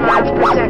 Rádio Projeto.